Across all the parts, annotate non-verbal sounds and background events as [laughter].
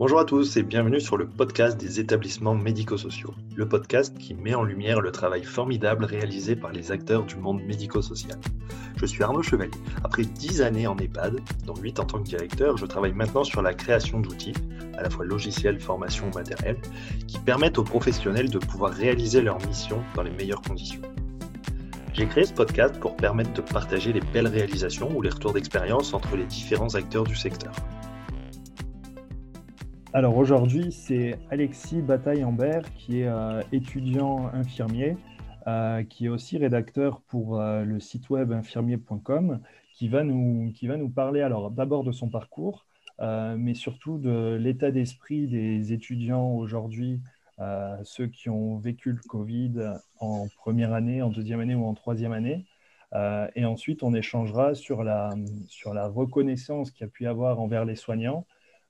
Bonjour à tous et bienvenue sur le podcast des établissements médico-sociaux, le podcast qui met en lumière le travail formidable réalisé par les acteurs du monde médico-social. Je suis Arnaud Chevalier. Après 10 années en EHPAD, dont 8 en tant que directeur, je travaille maintenant sur la création d'outils, à la fois logiciels, formation ou matériel, qui permettent aux professionnels de pouvoir réaliser leur mission dans les meilleures conditions. J'ai créé ce podcast pour permettre de partager les belles réalisations ou les retours d'expérience entre les différents acteurs du secteur. Alors aujourd'hui, c'est Alexis Bataille-Ambert qui est euh, étudiant infirmier, euh, qui est aussi rédacteur pour euh, le site web infirmier.com, qui, va nous, qui va nous parler alors d'abord de son parcours, mais surtout de l'état d'esprit des étudiants aujourd'hui, ceux qui ont vécu le Covid en première année, en deuxième année ou en troisième année. et ensuite, on échangera sur la, sur la reconnaissance qu'il y a pu avoir envers les soignants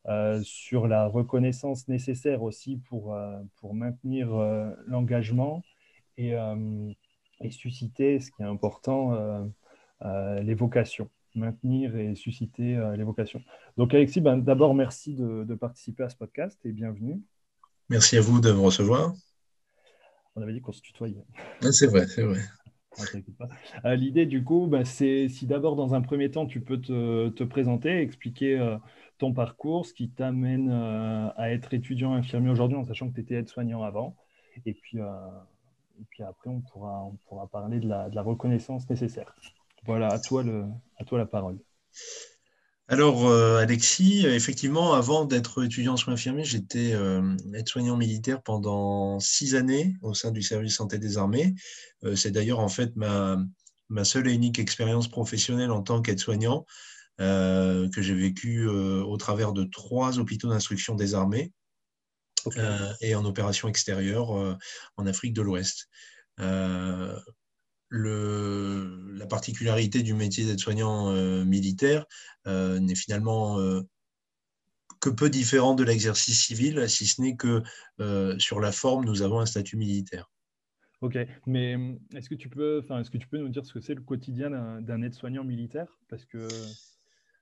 euh, sur la reconnaissance nécessaire aussi pour, euh, pour maintenir euh, l'engagement et, et, susciter, ce qui est important, les vocations. Maintenir et susciter les vocations. Donc Alexis, ben, d'abord merci de, de, participer à ce podcast et bienvenue. Merci à vous de me recevoir. On avait dit qu'on se tutoyait. C'est vrai, c'est vrai. L'idée, du coup, ben, c'est si d'abord, dans un premier temps, tu peux te, te présenter, expliquer ton parcours, ce qui t'amène euh, à être étudiant infirmier aujourd'hui, en sachant que tu étais aide-soignant avant. Et puis, euh, et puis après, on pourra, on pourra parler de la, de la, reconnaissance nécessaire. Voilà, à toi, le, à toi la parole. Alors, euh, Alexis, effectivement, avant d'être étudiant en soins infirmiers, j'étais aide-soignant militaire pendant six années au sein du service santé des armées. C'est d'ailleurs en fait ma, ma seule et unique expérience professionnelle en tant qu'aide-soignant. Euh, que j'ai vécu euh, au travers de trois hôpitaux d'instruction des armées euh, et en opération extérieure en Afrique de l'Ouest. Le, la particularité du métier d'aide-soignant militaire n'est finalement que peu différent de l'exercice civil, si ce n'est que sur la forme, nous avons un statut militaire. Ok, mais est-ce que tu peux, est-ce que tu peux nous dire ce que c'est le quotidien d'un aide-soignant militaire? Parce que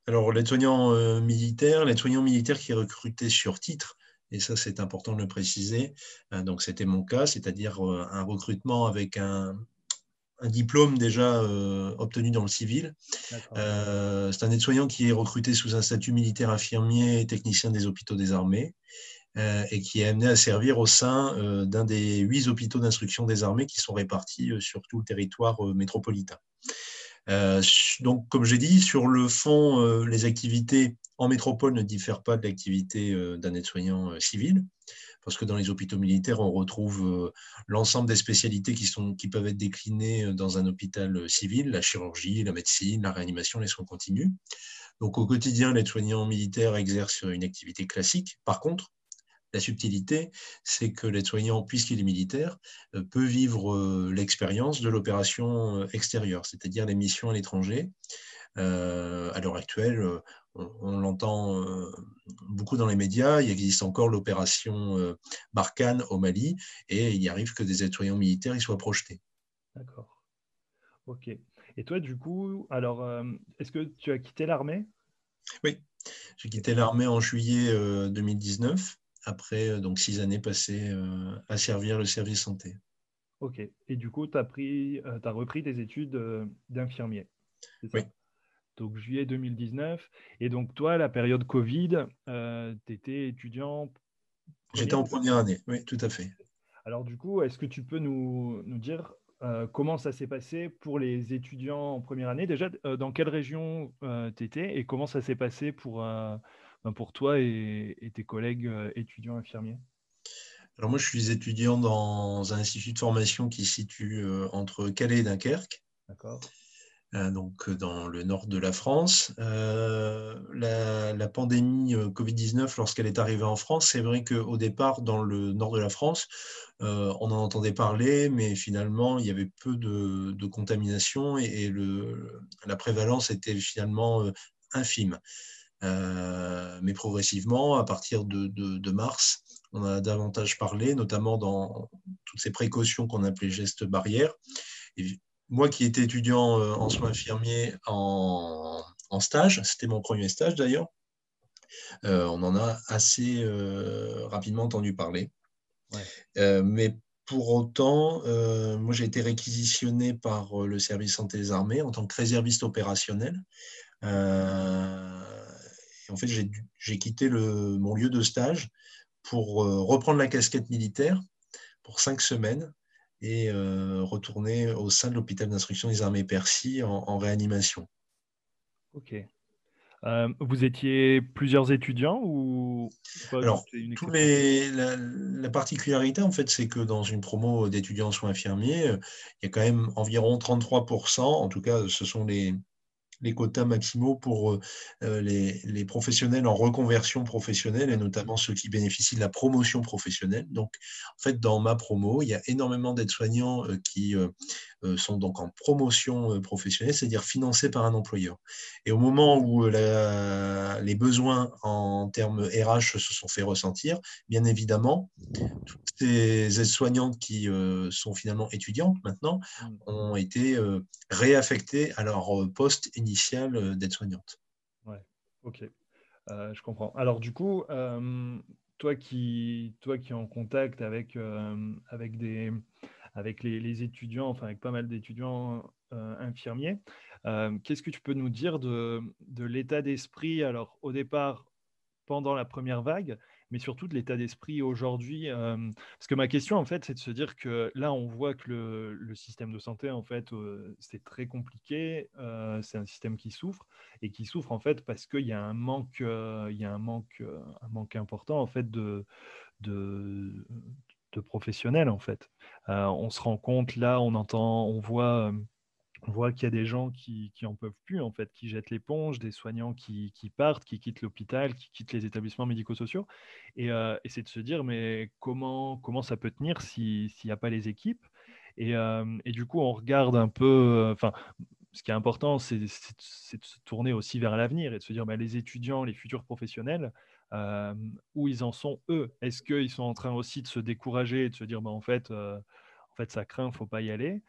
alors, l'aide-soignant euh, militaire, l'aide-soignant militaire qui est recruté sur titre, et ça c'est important de le préciser, euh, donc c'était mon cas, c'est-à-dire euh, un recrutement avec un, diplôme déjà obtenu dans le civil. c'est un aide-soignant qui est recruté sous un statut militaire infirmier et technicien des hôpitaux des armées et qui est amené à servir au sein d'un des huit hôpitaux d'instruction des armées qui sont répartis sur tout le territoire métropolitain. Euh, donc, comme j'ai dit, sur le fond, euh, les activités en métropole ne diffèrent pas de l'activité euh, d'un aide-soignant civil, parce que dans les hôpitaux militaires, on retrouve l'ensemble des spécialités qui, sont, qui peuvent être déclinées dans un hôpital civil, la chirurgie, la médecine, la réanimation, les soins continus. Donc, au quotidien, l'aide-soignant militaire exerce une activité classique. Par contre, la subtilité, c'est que l'aide-soignant, puisqu'il est militaire, euh, peut vivre euh, l'expérience de l'opération euh, extérieure, c'est-à-dire les missions à l'étranger. à l'heure actuelle, on, l'entend beaucoup dans les médias, il existe encore l'opération Barkhane au Mali, et il arrive que des aides-soignants militaires y soient projetés. D'accord. Ok. Et toi, du coup, alors, est-ce que tu as quitté l'armée? Oui, j'ai quitté l'armée en juillet 2019 après euh, donc six années passées euh, à servir le service santé. Ok. Et du coup, tu as, euh, as, repris tes études d'infirmier. Oui. Donc juillet 2019. Et donc toi, la période Covid, tu étais étudiant. J'étais en première année, oui, tout à fait. Alors du coup, est-ce que tu peux nous, nous dire comment ça s'est passé pour les étudiants en première année? Déjà, dans quelle région tu étais et comment ça s'est passé pour, ben, pour toi et, tes collègues euh, étudiants infirmiers? Alors moi, je suis étudiant dans un institut de formation qui se situe euh, entre Calais et Dunkerque. D'accord. Euh, donc dans le nord de la France. la, pandémie Covid-19, lorsqu'elle est arrivée en France, c'est vrai qu'au départ, dans le nord de la France, on en entendait parler, mais finalement, il y avait peu de, contamination et, la prévalence était finalement infime. Euh, mais progressivement, à partir de, mars, on a davantage parlé, notamment dans toutes ces précautions qu'on appelait gestes barrières. Moi qui étais étudiant euh, en soins infirmiers en, stage, c'était mon premier stage d'ailleurs, on en a assez rapidement entendu parler. mais pour autant, moi j'ai été réquisitionné par le service santé des armées en tant que réserviste opérationnel. en fait, j'ai quitté le, mon lieu de stage pour reprendre la casquette militaire pour cinq semaines et retourner au sein de l'hôpital d'instruction des armées Percy en réanimation. Ok. Euh, vous étiez plusieurs étudiants ou Alors, tous les, la, particularité, en fait, c'est que dans une promo d'étudiants en soins infirmiers, euh, il y a quand même environ 33%, en tout cas, ce sont les, les quotas maximaux pour euh, euh, les, professionnels en reconversion professionnelle et notamment ceux qui bénéficient de la promotion professionnelle. Donc, en fait, dans ma promo, il y a énormément d'aides-soignants euh, qui sont donc en promotion professionnelle, c'est-à-dire financés par un employeur. Et au moment où les besoins en termes RH se sont fait ressentir, bien évidemment, toutes ces aides-soignantes qui sont finalement étudiantes maintenant mmh. ont été réaffectées à leur poste initial euh, d'aide-soignante. Ouais, ok, euh, je comprends. Alors du coup, euh, toi qui, toi qui es en contact avec, avec, des, avec les, étudiants, enfin avec pas mal d'étudiants infirmiers, qu'est-ce que tu peux nous dire de, l'état d'esprit, alors au départ, pendant la première vague, mais surtout de l'état d'esprit aujourd'hui. parce que ma question, en fait, c'est de se dire que là, on voit que le, système de santé, en fait, c'est très compliqué. c'est un système qui souffre et qui souffre, en fait, parce qu'il y a un manque, il y a un manque, un manque important, en fait, de, de professionnels, en fait. on se rend compte, là, on entend, on voit on voit qu'il y a des gens qui, qui en peuvent plus, en fait, qui jettent l'éponge, des soignants qui, partent, qui quittent l'hôpital, qui quittent les établissements médico-sociaux. Euh, et, c'est de se dire, mais comment, comment ça peut tenir s'il n'y a pas les équipes? Euh, et, du coup, on regarde un peu, euh, enfin, ce qui est important, c'est, de se tourner aussi vers l'avenir et de se dire, bah, les étudiants, les futurs professionnels, où ils en sont eux? Est-ce qu'ils sont en train aussi de se décourager et de se dire, bah, en, fait, en fait, ça craint, il ne faut pas y aller?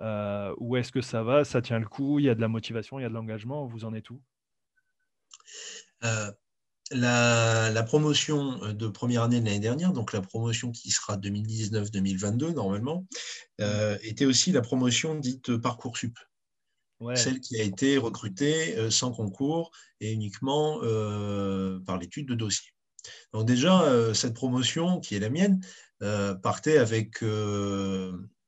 Euh, Ou est-ce que ça va, ça tient le coup, il y a de la motivation, il y a de l'engagement Vous en êtes où? Euh, la, promotion de première année de l'année dernière, donc la promotion qui sera 2019-2022 normalement, euh, était aussi la promotion dite Parcoursup. Celle qui a été recrutée sans concours et uniquement par l'étude de dossier. Donc déjà, cette promotion, qui est la mienne, partait avec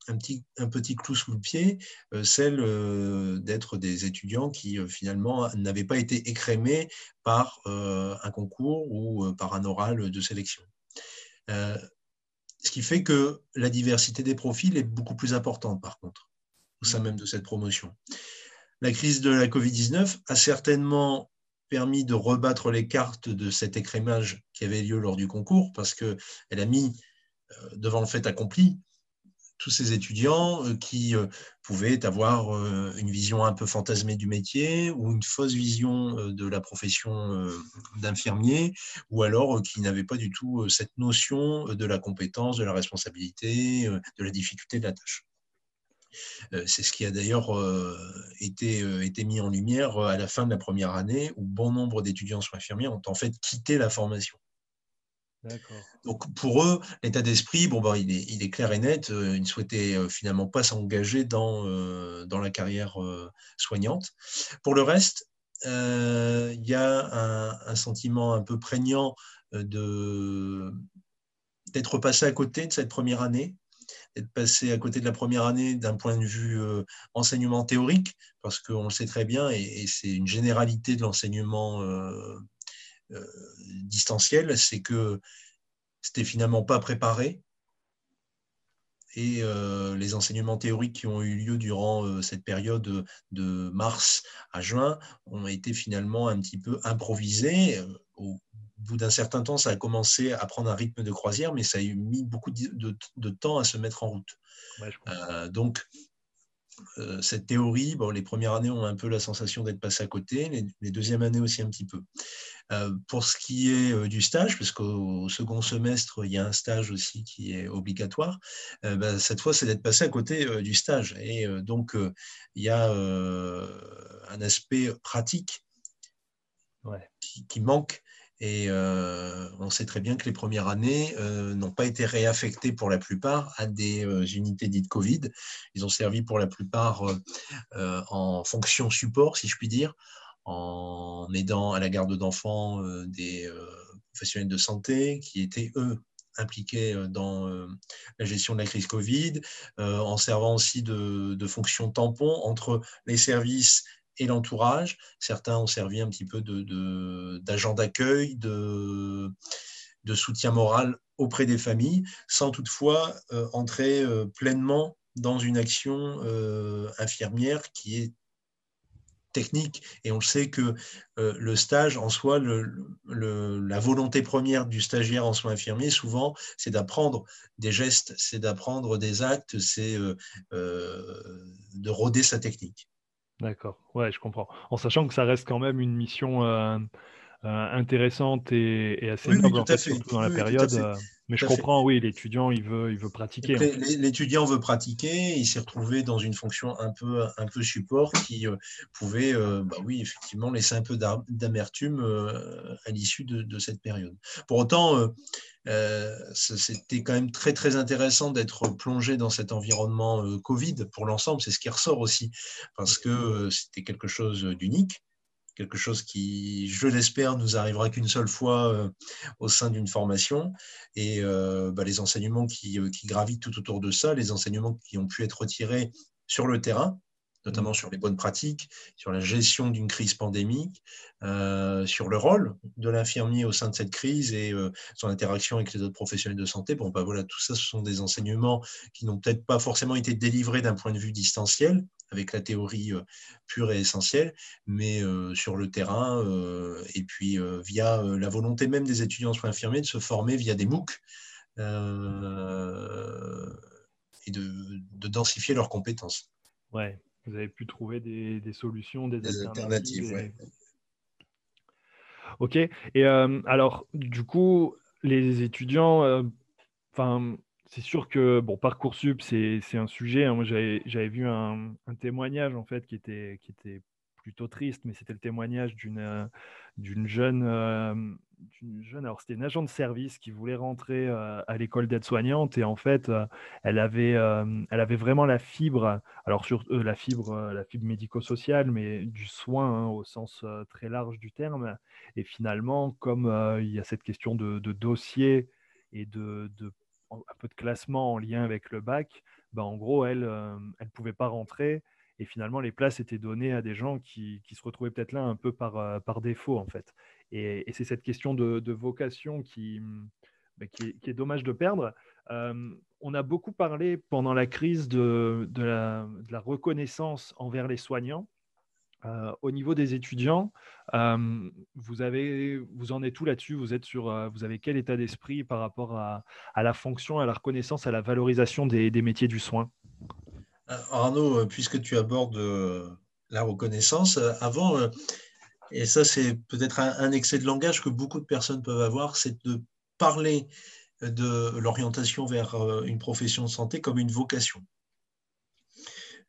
un petit, un petit clou sous le pied, euh, celle euh, d'être des étudiants qui euh, finalement n'avaient pas été écrémés par un concours ou par un oral de sélection. ce qui fait que la diversité des profils est beaucoup plus importante par contre, au sein mmh. même de cette promotion. La crise de la Covid-19 a certainement permis de rebattre les cartes de cet écrémage qui avait lieu lors du concours, parce qu'elle a mis devant le fait accompli tous ces étudiants euh, qui euh, pouvaient avoir euh, une vision un peu fantasmée du métier ou une fausse vision de la profession d'infirmier, ou alors qui n'avaient pas du tout cette notion de la compétence, de la responsabilité, de la difficulté de la tâche. C'est ce qui a d'ailleurs été, été, mis en lumière à la fin de la première année, où bon nombre d'étudiants soins infirmiers ont en fait quitté la formation. Donc pour eux, l'état d'esprit, bon, bah, il, est, il, est, clair et net. Euh, ils ne souhaitaient euh, finalement pas s'engager dans, euh, dans la carrière soignante. Pour le reste, il y a un, sentiment un peu prégnant de, d'être passé à côté de cette première année, d'être passé à côté de la première année d'un point de vue enseignement théorique, parce qu'on le sait très bien, et, c'est une généralité de l'enseignement euh, distanciel, c'est que c'était finalement pas préparé. Et euh, les enseignements théoriques qui ont eu lieu durant euh, cette période de mars à juin ont été finalement un petit peu improvisés. Bout d'un certain temps, ça a commencé à prendre un rythme de croisière, mais ça a mis beaucoup de, temps à se mettre en route. donc, euh, cette théorie, bon, les premières années ont un peu la sensation d'être passées à côté, les, deuxièmes années aussi un petit peu. Euh, pour ce qui est euh, du stage, parce qu'au second semestre, il y a un stage aussi qui est obligatoire, ben, cette fois, c'est d'être passé à côté du stage. Et donc, il y a un aspect pratique qui, manque Et euh, on sait très bien que les premières années euh, n'ont pas été réaffectées pour la plupart à des euh, unités dites Covid. Ils ont servi pour la plupart en fonction support, si je puis dire, en aidant à la garde d'enfants des professionnels de santé qui étaient, eux, impliqués dans la gestion de la crise Covid, en servant aussi de, de fonction tampon entre les services et l'entourage. Certains ont servi un petit peu d'agent de, d'accueil, de, soutien moral auprès des familles, sans toutefois euh, entrer euh, pleinement dans une action euh, infirmière qui est technique. Et on sait que le stage en soi, la volonté première du stagiaire en soins infirmiers, souvent, c'est d'apprendre des gestes, c'est d'apprendre des actes, c'est de rôder sa technique. D'accord, ouais, je comprends. En sachant que ça reste quand même une mission euh, euh, intéressante et, assez noble, surtout dans la période. Euh, mais je comprends, oui, l'étudiant, il veut, il veut pratiquer. L'étudiant veut pratiquer, il s'est retrouvé dans une fonction un peu, un peu support qui pouvait, bah oui, effectivement, laisser un peu d'amertume à l'issue de, de, cette période. Pour autant, c'était quand même très, très intéressant d'être plongé dans cet environnement Covid pour l'ensemble. C'est ce qui ressort aussi, parce que c'était quelque chose d'unique quelque chose qui, je l'espère, nous arrivera qu'une seule fois euh, au sein d'une formation. Et euh, bah, les enseignements qui, euh, qui, gravitent tout autour de ça, les enseignements qui ont pu être retirés sur le terrain, notamment sur les bonnes pratiques, sur la gestion d'une crise pandémique, sur le rôle de l'infirmier au sein de cette crise et son interaction avec les autres professionnels de santé. Bon, bah voilà, tout ça, ce sont des enseignements qui n'ont peut-être pas forcément été délivrés d'un point de vue distanciel, avec la théorie euh, pure et essentielle, mais euh, sur le terrain, euh, et puis via la volonté même des étudiants soins infirmiers de se former via des MOOC et de, densifier leurs compétences. Ouais, vous avez pu trouver des, solutions, des, alternatives. Ok, et alors, du coup, les étudiants, enfin, c'est sûr que bon, Parcoursup, c'est un sujet. Hein. Moi, j'avais vu un, témoignage en fait qui était, qui était plutôt triste, mais c'était le témoignage d'une euh, d'une jeune, euh, jeune. Alors, c'était une agent de service qui voulait rentrer euh, à l'école d'aide-soignante et en fait, elle avait, elle avait vraiment la fibre. Alors, sur la fibre, la fibre médico-sociale, mais du soin hein, au sens très large du terme. Et finalement, comme il y a cette question de, de dossier et de, de un peu de classement en lien avec le bac, ben en gros, elle ne euh, pouvait pas rentrer. Et finalement, les places étaient données à des gens qui, se retrouvaient peut-être là un peu par, euh, par défaut, en fait. Et, c'est cette question de, vocation qui, ben, qui, est, dommage de perdre. Euh, on a beaucoup parlé pendant la crise de, de, la, reconnaissance envers les soignants. Euh, au niveau des étudiants, euh, vous, avez, vous en êtes tout là-dessus? Vous, êtes euh, vous avez quel état d'esprit par rapport à, la fonction, à la reconnaissance, à la valorisation des, métiers du soin? Arnaud, puisque tu abordes la reconnaissance, avant, et ça c'est peut-être un, excès de langage que beaucoup de personnes peuvent avoir, c'est de parler de l'orientation vers une profession de santé comme une vocation.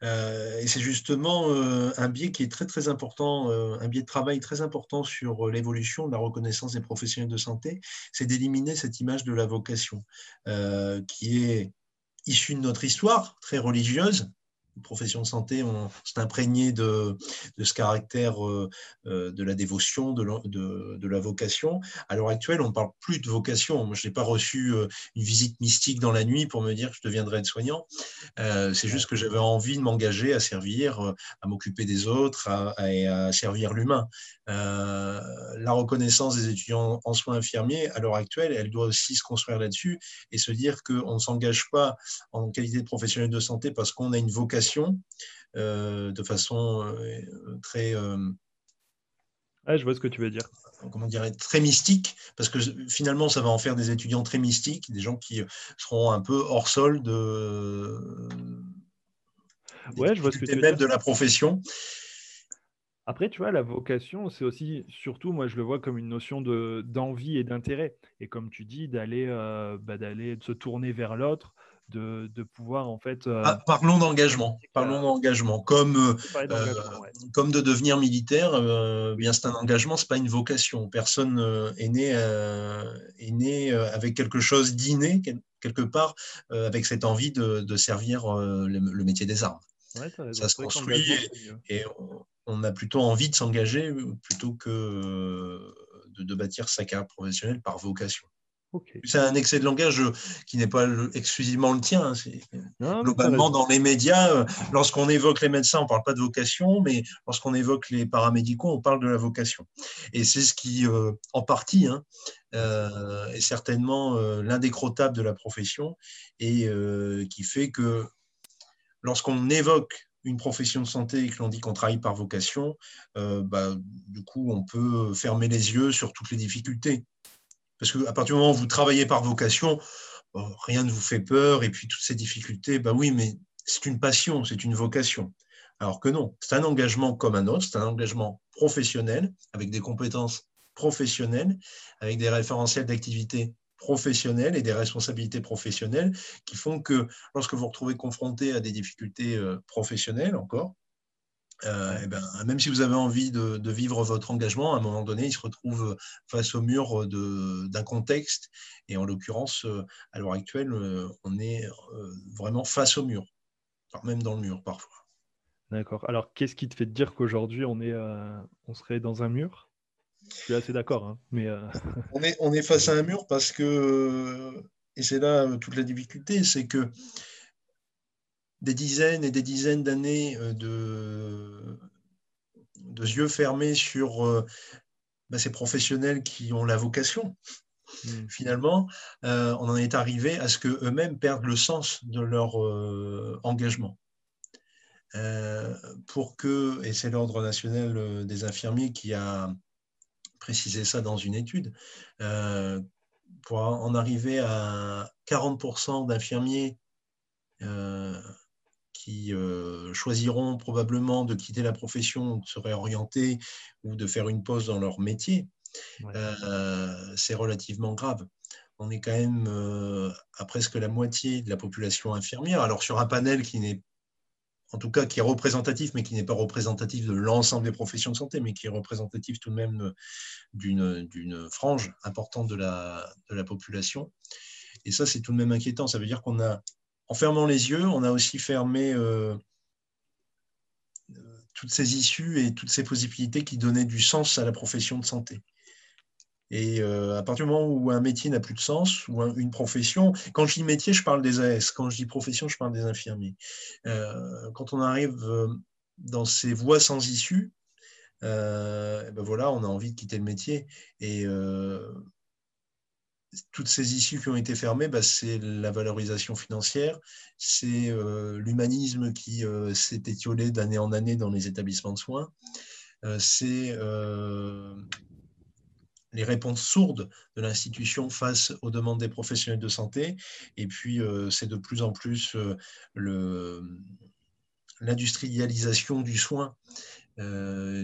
Euh, et c'est justement euh, un biais qui est très très important, euh, un biais de travail très important sur l'évolution de la reconnaissance des professionnels de santé, c'est d'éliminer cette image de la vocation qui est issue de notre histoire très religieuse, profession de santé, on s'est imprégné de, de, ce caractère euh, euh, de la dévotion, de, de, de, la vocation. À l'heure actuelle, on ne parle plus de vocation. Moi, je n'ai pas reçu euh, une visite mystique dans la nuit pour me dire que je deviendrais aide-soignant. C'est juste que j'avais envie de m'engager à servir, à m'occuper des autres et à servir l'humain. la reconnaissance des étudiants en soins infirmiers, à l'heure actuelle, elle doit aussi se construire là-dessus et se dire qu'on ne s'engage pas en qualité de professionnel de santé parce qu'on a une vocation euh, de façon euh, très. Euh, je vois ce que tu veux dire. Comment dirais très mystique, parce que finalement, ça va en faire des étudiants très mystiques, des gens qui seront un peu hors sol de. Ouais, je vois ce que tu veux dire. de la profession. Après, tu vois, la vocation, c'est aussi, surtout, moi, je le vois comme une notion de, d'envie et d'intérêt. Et comme tu dis, d'aller, bah, d'aller, de se tourner vers l'autre, de, pouvoir en fait. Ah, parlons d'engagement. Parlons d'engagement. Comme, comme de devenir militaire, bien c'est un engagement, c'est pas une vocation. Personne est né, est né avec quelque chose d'inné quelque part, avec cette envie de, servir le, métier des armes. ça se construit et, on, a plutôt envie de s'engager plutôt que de, bâtir sa carrière professionnelle par vocation. C'est un excès de langage euh, qui n'est pas exclusivement le tien. Hein. globalement, dans les médias, euh, lorsqu'on évoque les médecins, on ne parle pas de vocation, mais lorsqu'on évoque les paramédicaux, on parle de la vocation. Et c'est ce qui, euh, en partie, hein, est certainement l'indécrottable de la profession et qui fait que lorsqu'on évoque une profession de santé et que l'on dit qu'on travaille par vocation, bah, du coup, on peut fermer les yeux sur toutes les difficultés parce qu'à partir du moment où vous travaillez par vocation, rien ne vous fait peur. Et puis toutes ces difficultés, bah oui, mais c'est une passion, c'est une vocation. Alors que non, c'est un engagement comme un autre, c'est un engagement professionnel, avec des compétences professionnelles, avec des référentiels d'activité professionnelles et des responsabilités professionnelles qui font que lorsque vous vous retrouvez confronté à des difficultés euh, professionnelles encore, euh, eh ben, même si vous avez envie de, vivre votre engagement, à un moment donné, il se retrouve face au mur d'un contexte. Et en l'occurrence, euh, à l'heure actuelle, euh, on est vraiment face au mur, même dans le mur parfois. D'accord. Alors, qu'est-ce qui te fait dire qu'aujourd'hui, on, est, on serait dans un mur? Je suis assez d'accord. Hein, mais [laughs] on, est, on est face à un mur parce que, et c'est là toute la difficulté, c'est que des dizaines et des dizaines d'années euh, de, de, yeux fermés sur euh, bah, ces professionnels qui ont la vocation. Hmm. Finalement, euh, on en est arrivé à ce qu'eux-mêmes perdent le sens de leur engagement. pour que, et c'est l'Ordre national des infirmiers qui a précisé ça dans une étude, pour en arriver à 40% d'infirmiers qui euh, choisiront probablement de quitter la profession, de se réorienter ou de faire une pause dans leur métier, euh, c'est relativement grave. On est quand même euh, à presque la moitié de la population infirmière. Alors sur un panel qui n'est en tout cas qui est représentatif, mais qui n'est pas représentatif de l'ensemble des professions de santé, mais qui est représentatif tout de même d'une frange importante de la, de la population. Et ça, c'est tout de même inquiétant. Ça veut dire qu'on a en fermant les yeux, on a aussi fermé euh, toutes ces issues et toutes ces possibilités qui donnaient du sens à la profession de santé. Et euh, à partir du moment où un métier n'a plus de sens, ou une profession, quand je dis métier, je parle des AS, quand je dis profession, je parle des infirmiers. Euh, quand on arrive dans ces voies sans issue, ben voilà, on a envie de quitter le métier. Et toutes ces issues qui ont été fermées, bah, c'est la valorisation financière, c'est euh, l'humanisme qui euh, s'est étiolé d'année en année dans les établissements de soins, euh, c'est les réponses sourdes de l'institution face aux demandes des professionnels de santé, et puis c'est de plus en plus l'industrialisation du soin.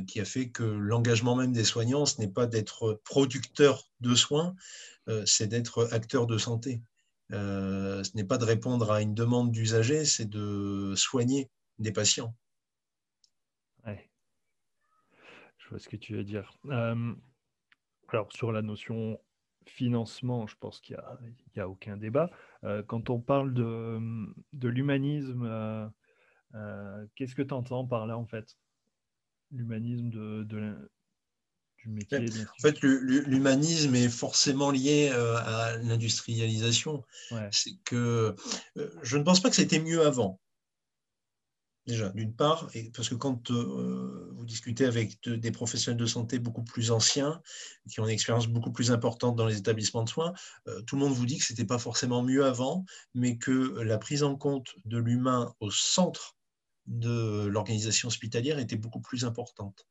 Qui a fait que l'engagement même des soignants, ce n'est pas d'être producteur de soins, euh, c'est d'être acteur de santé. Euh, ce n'est pas de répondre à une demande d'usager, c'est de soigner des patients. Je vois ce que tu veux dire. Euh, alors, sur la notion financement, je pense qu'il n'y a, aucun débat. quand on parle de, l'humanisme, qu'est-ce que tu entends par là, en fait? L'humanisme de, de, en fait, l'humanisme est forcément lié euh, à l'industrialisation. C'est que euh, je ne pense pas que c'était mieux avant. Déjà, d'une part, parce que quand euh, vous discutez avec des professionnels de santé beaucoup plus anciens, qui ont une expérience beaucoup plus importante dans les établissements de soins, tout le monde vous dit que ce n'était pas forcément mieux avant, mais que la prise en compte de l'humain au centre de l'organisation hospitalière était beaucoup plus importante.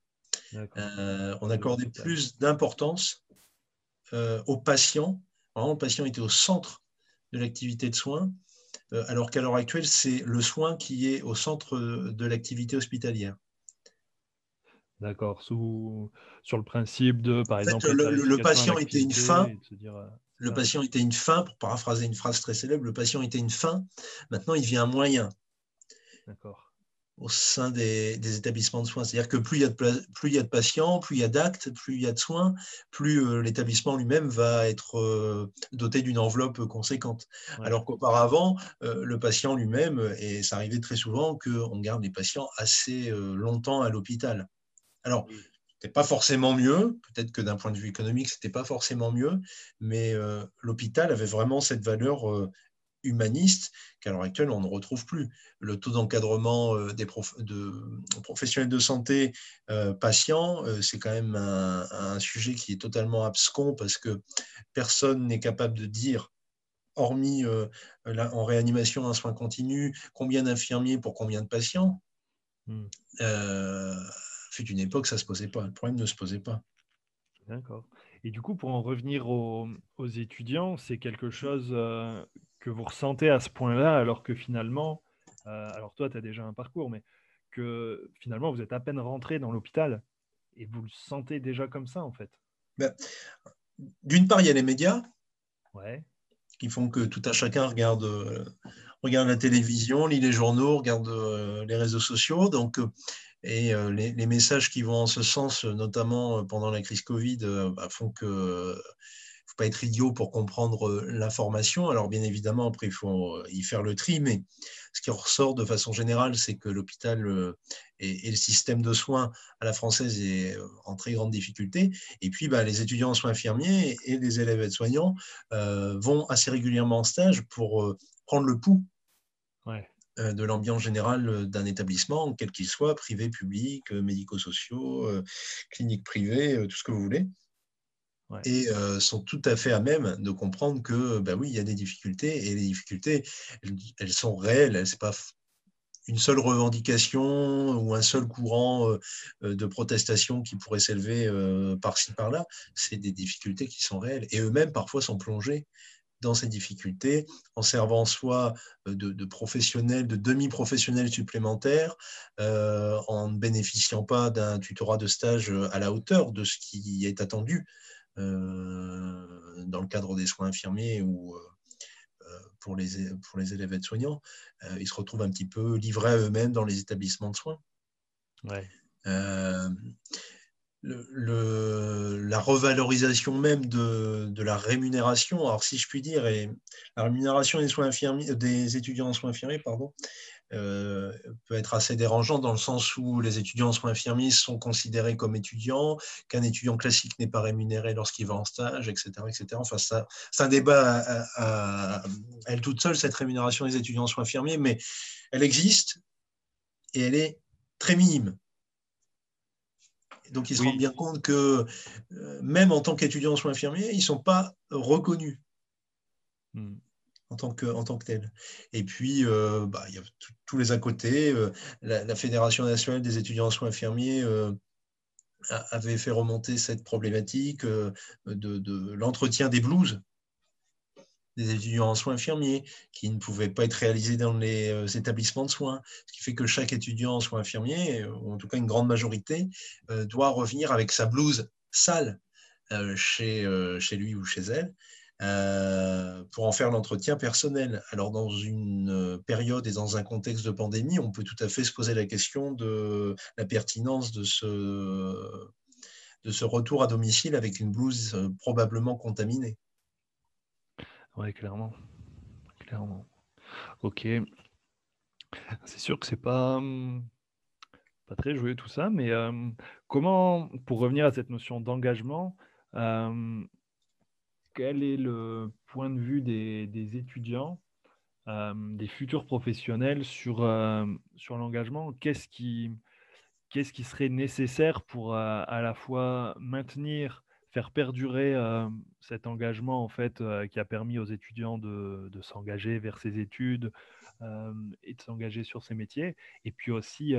Euh, on accordait plus d'importance euh, aux patients. le patient était au centre de l'activité de soins, euh, alors qu'à l'heure actuelle, c'est le soin qui est au centre de l'activité hospitalière. D'accord. Sous, sur le principe de, par exemple, le, patient était une fin. Le patient était une fin, pour paraphraser une phrase très célèbre, le patient était une fin, maintenant il devient un moyen. D'accord au sein des, établissements de soins. C'est-à-dire que plus il, y a de, plus il y a de patients, plus il y a d'actes, plus il y a de soins, plus euh, l'établissement lui-même va être euh, doté d'une enveloppe conséquente. Alors qu'auparavant, euh, le patient lui-même, et ça arrivait très souvent qu'on garde les patients assez longtemps à l'hôpital. Alors, ce n'était pas forcément mieux, peut-être que d'un point de vue économique, ce n'était pas forcément mieux, mais l'hôpital avait vraiment cette valeur humaniste qu'à l'heure actuelle, on ne retrouve plus. Le taux d'encadrement euh, des de, professionnels de santé euh, patients, euh, c'est quand même un, sujet qui est totalement abscon parce que personne n'est capable de dire, hormis en réanimation, un soin continu, combien d'infirmiers pour combien de patients. Hmm. fut une époque, ça ne se posait pas. Le problème ne se posait pas. D'accord. Et du coup, pour en revenir aux, étudiants, c'est quelque chose que vous ressentez à ce point-là, alors que finalement, euh, alors toi, tu as déjà un parcours, mais que finalement, vous êtes à peine rentré dans l'hôpital et vous le sentez déjà comme ça, en fait ben, D'une part, il y a les médias ouais. qui font que tout à chacun regarde, euh, regarde la télévision, lit les journaux, regarde euh, les réseaux sociaux. Donc, et les, les, messages qui vont en ce sens, notamment pendant la crise Covid, bah, font que pas être idiot pour comprendre euh, l'information. Alors bien évidemment, après, il faut euh, y faire le tri, mais ce qui ressort de façon générale, c'est que l'hôpital euh, et, le système de soins à la française est en très grande difficulté. Et puis, bah, les étudiants en soins infirmiers et les élèves aides-soignants vont assez régulièrement en stage pour prendre le pouls de l'ambiance générale d'un établissement, quel qu'il soit, privé, public, médico-sociaux, clinique privée, tout ce que vous voulez et sont tout à fait à même de comprendre que, ben oui, il y a des difficultés, et les difficultés, elles, sont réelles, ce n'est pas une seule revendication ou un seul courant de protestation qui pourrait s'élever par-ci, par-là, c'est des difficultés qui sont réelles, et eux-mêmes parfois sont plongés dans ces difficultés en servant soit de, professionnels, de demi-professionnels supplémentaires, en ne bénéficiant pas d'un tutorat de stage à la hauteur de ce qui est attendu dans le cadre des soins infirmiers ou euh, euh, pour les, pour les élèves aides-soignants, ils se retrouvent un petit peu livrés à eux-mêmes dans les établissements de soins. La revalorisation même de, de, la rémunération, alors si je puis dire, et la rémunération des, soins infirmiers, des étudiants en soins infirmiers, pardon, euh, peut être assez dérangeant dans le sens où les étudiants en soins infirmiers sont considérés comme étudiants, qu'un étudiant classique n'est pas rémunéré lorsqu'il va en stage, etc. etc. Enfin, c'est un débat à, elle toute seule, cette rémunération des étudiants en soins infirmiers, mais elle existe et elle est très minime. Donc, ils se rendent bien compte que euh, même en tant qu'étudiants en soins infirmiers, ils ne sont pas reconnus. Hmm en tant que, en tant que tel. Et puis, euh, bah, il y a tous les à côté. Euh, la, Fédération nationale des étudiants en soins infirmiers avait fait remonter cette problématique de, de l'entretien des blouses des étudiants en soins infirmiers qui ne pouvaient pas être réalisés dans les établissements de soins. Ce qui fait que chaque étudiant en soins infirmiers, ou en tout cas une grande majorité, doit revenir avec sa blouse sale chez, chez lui ou chez elle. Euh, pour en faire l'entretien personnel. Alors, dans une euh, période et dans un contexte de pandémie, on peut tout à fait se poser la question de la pertinence de ce, de ce retour à domicile avec une blouse euh, probablement contaminée. Oui, clairement. Clairement. Ok. C'est sûr que c'est pas, hum, pas très joué tout ça, mais comment, pour revenir à cette notion d'engagement, quel est le point de vue des, étudiants, des futurs professionnels sur, sur l'engagement? Qu'est-ce qui, qu'est-ce qui serait nécessaire pour euh, à la fois maintenir, faire perdurer cet engagement en fait, qui a permis aux étudiants de, s'engager vers ces études et de s'engager sur ces métiers, et puis aussi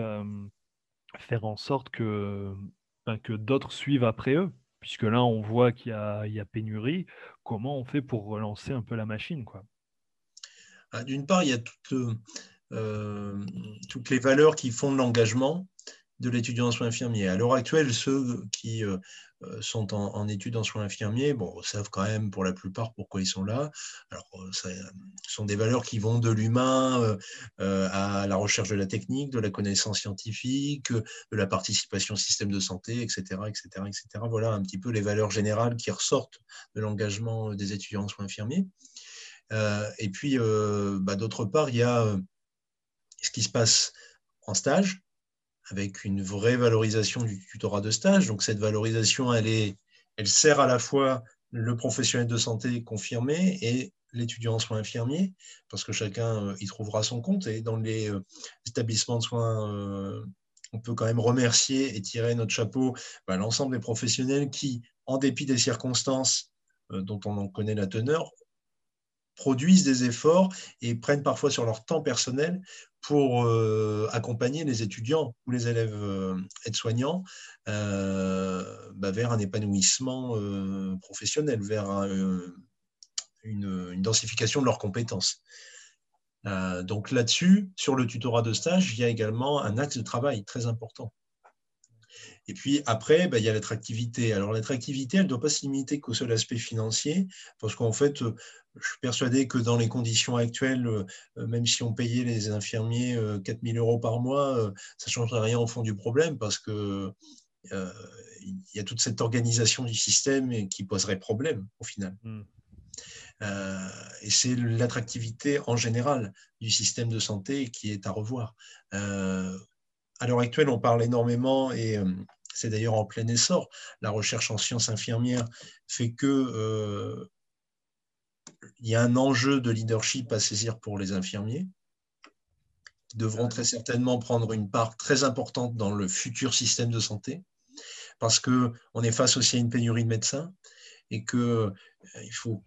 faire en sorte que, ben, que d'autres suivent après eux puisque là, on voit qu'il y, a pénurie. Comment on fait pour relancer un peu la machine quoi? Ah, D'une part, il y a toutes, les valeurs qui font l'engagement de l'étudiant en soins infirmiers. À l'heure actuelle, ceux qui euh, euh, sont en, études en soins infirmiers bon, savent quand même pour la plupart pourquoi ils sont là. Alors, euh, ce sont des valeurs qui vont de l'humain à la recherche de la technique, de la connaissance scientifique, de la participation au système de santé, etc., etc., etc. Voilà un petit peu les valeurs générales qui ressortent de l'engagement des étudiants en soins infirmiers. et puis, bah, d'autre part, il y a ce qui se passe en stage, avec une vraie valorisation du tutorat de stage. Donc cette valorisation, elle, sert à la fois le professionnel de santé confirmé et l'étudiant en soins infirmiers, parce que chacun euh, y trouvera son compte. Et dans les euh, établissements de soins, euh, on peut quand même remercier et tirer notre chapeau bah, l'ensemble des professionnels qui, en dépit des circonstances dont on en connaît la teneur, produisent des efforts et prennent parfois sur leur temps personnel pour euh, accompagner les étudiants ou les élèves euh, aides-soignants euh, bah, vers un épanouissement professionnel, vers une, densification de leurs compétences. donc là-dessus, sur le tutorat de stage, il y a également un axe de travail très important. Et puis après, bah, il y a l'attractivité. Alors l'attractivité, elle ne doit pas se limiter qu'au seul aspect financier, parce qu'en fait, je suis persuadé que dans les conditions actuelles, euh, même si on payait les infirmiers 4 euh, 000 euros par mois, euh, ça ne changerait rien au fond du problème parce que il y a toute cette organisation du système qui poserait problème au final. Hmm. et c'est l'attractivité en général du système de santé qui est à revoir. À l'heure actuelle, on parle énormément et c'est d'ailleurs en plein essor. La recherche en sciences infirmières fait que il y a un enjeu de leadership à saisir pour les infirmiers, qui devront très certainement prendre une part très importante dans le futur système de santé, parce qu'on est face aussi à une pénurie de médecins et qu'il euh, faut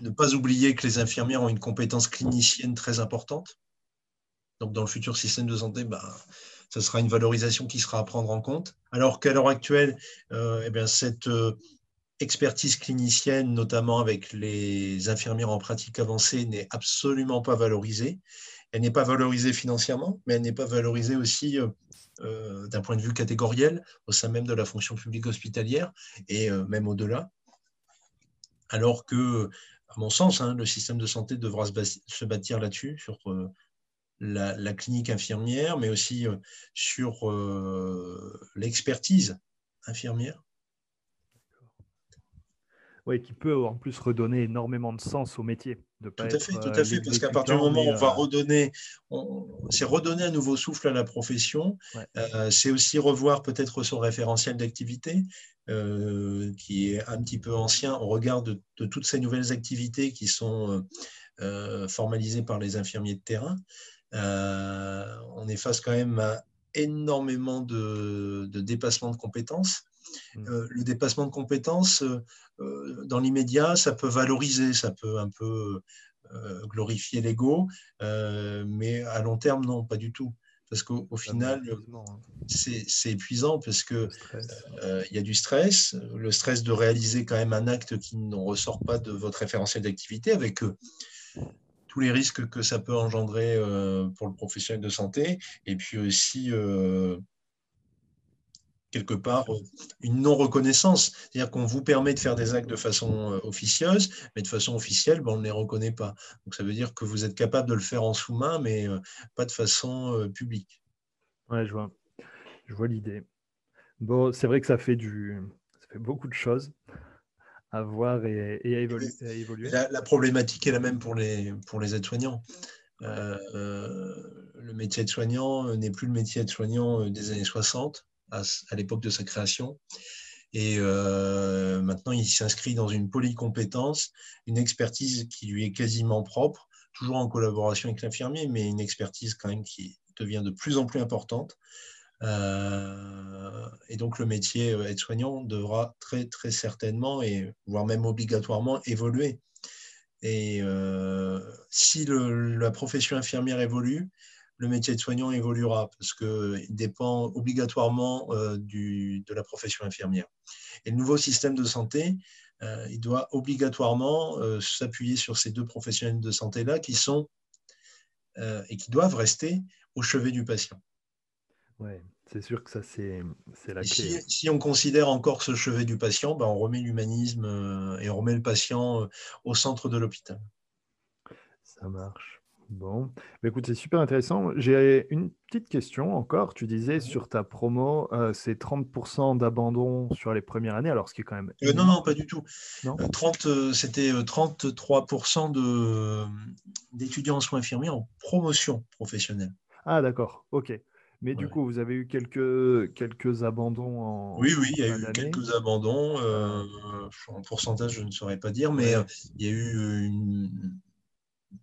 ne pas oublier que les infirmières ont une compétence clinicienne très importante. Donc, dans le futur système de santé, bah, ce sera une valorisation qui sera à prendre en compte. Alors qu'à l'heure actuelle, euh, eh bien, cette euh, expertise clinicienne, notamment avec les infirmières en pratique avancée, n'est absolument pas valorisée. Elle n'est pas valorisée financièrement, mais elle n'est pas valorisée aussi euh, d'un point de vue catégoriel au sein même de la fonction publique hospitalière et même au-delà. Alors que, à mon sens, hein, le système de santé devra se bâtir là-dessus, sur la, la, clinique infirmière, mais aussi sur l'expertise infirmière qui peut en plus redonner énormément de sens au métier. De tout à fait, tout à fait, parce qu'à partir du moment où on va euh, redonner, c'est redonner un nouveau souffle à la profession, euh, c'est aussi revoir peut-être son référentiel d'activité, euh, qui est un petit peu ancien au regard de, toutes ces nouvelles activités qui sont formalisées par les infirmiers de terrain. On est face quand même à énormément de, de dépassement de compétences. Mmh. Euh, le dépassement de compétences, euh, euh, dans l'immédiat, ça peut valoriser, ça peut un peu glorifier l'ego, mais à long terme, non, pas du tout. Parce qu'au final, hein. c'est épuisant parce qu'il il y a du stress, le stress de réaliser quand même un acte qui ne ressort pas de votre référentiel d'activité avec tous les risques que ça peut engendrer pour le professionnel de santé, et puis aussi quelque part euh, une non-reconnaissance. C'est-à-dire qu'on vous permet de faire des actes de façon euh, officieuse, mais de façon officielle, ben, on ne les reconnaît pas. Donc ça veut dire que vous êtes capable de le faire en sous-main, mais euh, pas de façon publique. Ouais, je vois. Je vois l'idée. Bon, c'est vrai que ça fait, du... ça fait beaucoup de choses à voir et, à, évoluer. La, problématique est la même pour les, pour les aides-soignants. le métier de soignant n'est plus le métier de soignant des années 60 à, l'époque de sa création. Et euh, maintenant, il s'inscrit dans une polycompétence, une expertise qui lui est quasiment propre, toujours en collaboration avec l'infirmier, mais une expertise quand même qui devient de plus en plus importante. Euh, et donc, le métier euh, aide-soignant devra très, très certainement, et voire même obligatoirement, évoluer. Et si la profession infirmière évolue, le métier de soignant évoluera parce qu'il dépend obligatoirement euh, de la profession infirmière. Et le nouveau système de santé, euh, il doit obligatoirement euh, s'appuyer sur ces deux professionnels de santé-là qui sont et qui doivent rester au chevet du patient. Oui, c'est sûr que ça, c'est la clé. Si, si, on considère encore ce chevet du patient, ben on remet l'humanisme et on remet le patient au centre de l'hôpital. Ça marche. Bon, bah, écoute, c'est super intéressant. J'ai une petite question encore. Tu disais sur ta promo, euh, c'est 30% d'abandon sur les premières années, alors ce qui est quand même. Euh, non, non, pas du tout. 30, euh, c'était 33% de, d'étudiants en soins infirmiers en promotion professionnelle. Ah, d'accord, ok. Mais du coup, vous avez eu quelques, quelques abandons en. Oui, oui, il y a eu quelques abandons. en pourcentage, je ne saurais pas dire, mais il y a eu une,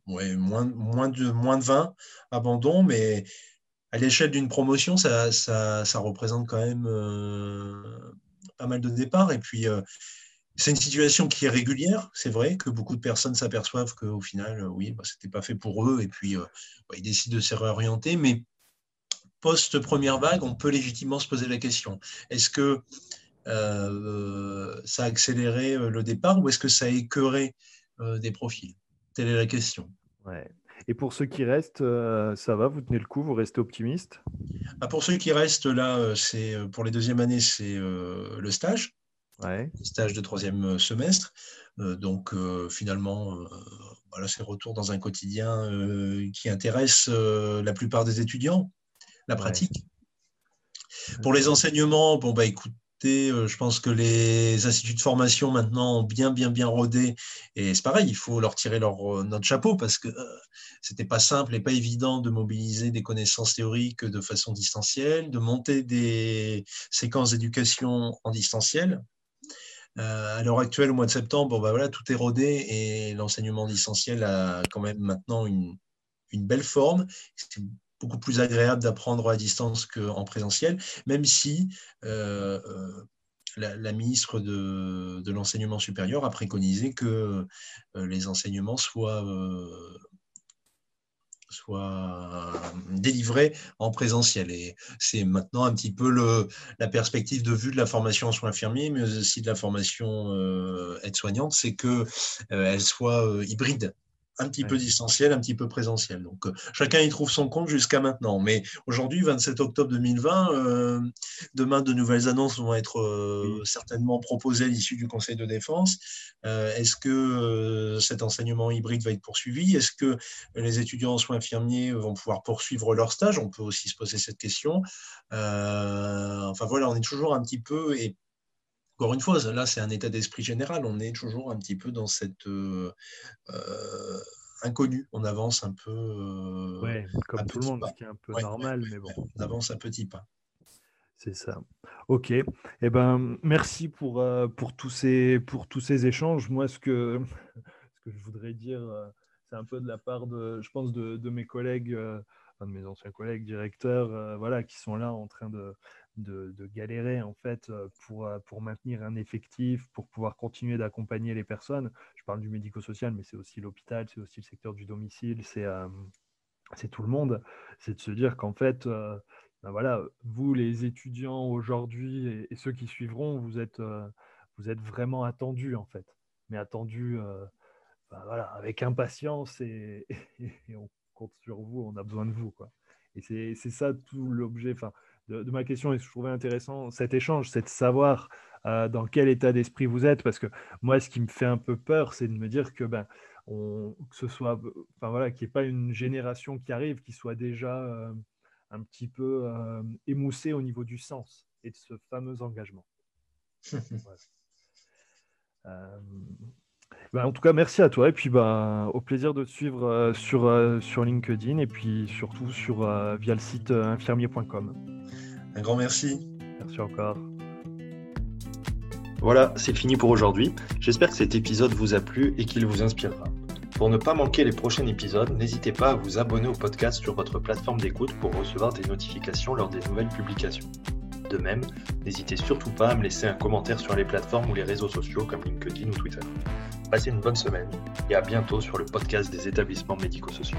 ouais, moins, moins, de, moins de 20 abandons, mais à l'échelle d'une promotion, ça, ça, ça, représente quand même euh, pas mal de départs. Et puis, euh, c'est une situation qui est régulière. C'est vrai que beaucoup de personnes s'aperçoivent qu'au final, euh, oui, bah, ce n'était pas fait pour eux. Et puis, ils décident de se réorienter. Mais post-première vague, on peut légitimement se poser la question. Est-ce que ça a accéléré le départ ou est-ce que ça a écœuré des profils? Telle est la question. Ouais. Et pour ceux qui restent, euh, ça va, vous tenez le coup, vous restez optimiste? Ah, Pour ceux qui restent, là, euh, c'est euh, pour les deuxièmes années, c'est le stage, ouais. le stage de troisième semestre. donc finalement, voilà, c'est le retour dans un quotidien qui intéresse la plupart des étudiants, la pratique. Pour les enseignements, bon bah écoute, euh, je pense que les instituts de formation maintenant ont bien, bien, bien rodé. Et c'est pareil, il faut leur tirer leur, euh, notre chapeau parce que euh, c'était pas simple et pas évident de mobiliser des connaissances théoriques de façon distancielle, de monter des séquences d'éducation en distanciel. à l'heure actuelle, au mois de septembre, bah voilà, tout est rodé et l'enseignement distanciel a quand même maintenant une, une belle forme beaucoup plus agréable d'apprendre à distance qu'en présentiel, même si euh, euh, la, ministre de, l'enseignement supérieur a préconisé que euh, les enseignements soient, délivrés en présentiel. Et c'est maintenant un petit peu la perspective de vue de la formation en soins infirmiers, mais aussi de la formation aide-soignante, c'est qu'elle soit hybride un petit peu distanciel, un petit peu présentiel. Donc, euh, chacun y trouve son compte jusqu'à maintenant. Mais aujourd'hui, 27 octobre 2020, euh, demain, de nouvelles annonces vont être euh, certainement proposées à l'issue du Conseil de défense. Est-ce que cet enseignement hybride va être poursuivi? Est-ce que les étudiants en soins infirmiers vont pouvoir poursuivre leur stage? On peut aussi se poser cette question. enfin voilà, on est toujours un petit peu, et encore une fois, là, c'est un état d'esprit général. On est toujours un petit peu dans cette euh, euh inconnue. On avance un peu. Euh, ouais, comme tout le monde, ce qui est un peu normal, mais bon. On avance un petit pas. C'est ça. Ok. Eh ben, merci pour, euh, pour, tous ces, pour tous ces échanges. Moi, ce que, ce que je voudrais dire, c'est un peu de la part de, je pense, de, de mes collègues, de mes anciens collègues directeurs, voilà, qui sont là en train de, de, galérer en fait euh, pour, euh, pour maintenir un effectif, pour pouvoir continuer d'accompagner les personnes. Je parle du médico-social, mais c'est aussi l'hôpital, c'est aussi le secteur du domicile, c'est euh, tout le monde. C'est de se dire qu'en fait, ben voilà, vous les étudiants aujourd'hui et, ceux qui suivront, vous êtes, vous êtes vraiment attendus en fait, mais attendus ben voilà, avec impatience [laughs] et, on compte sur vous, on a besoin de vous quoi. Et c'est ça tout l'objet. De, ma question et je trouvais intéressant cet échange, c'est de savoir euh, dans quel état d'esprit vous êtes. Parce que moi, ce qui me fait un peu peur, c'est de me dire que, ben, on, que ce soit, enfin voilà, qu'il n'y ait pas une génération qui arrive qui soit déjà euh, un petit peu euh, émoussée au niveau du sens et de ce fameux engagement. [laughs] Ben, en tout cas, merci à toi et puis ben, au plaisir de te suivre sur, sur LinkedIn et puis surtout sur, via le site infirmier.com. Un grand merci. Merci encore. Voilà, c'est fini pour aujourd'hui. J'espère que cet épisode vous a plu et qu'il vous inspirera. Pour ne pas manquer les prochains épisodes, n'hésitez pas à vous abonner au podcast sur votre plateforme d'écoute pour recevoir des notifications lors des nouvelles publications. De même, n'hésitez surtout pas à me laisser un commentaire sur les plateformes ou les réseaux sociaux comme LinkedIn ou Twitter. Passez une bonne semaine et à bientôt sur le podcast des établissements médico-sociaux.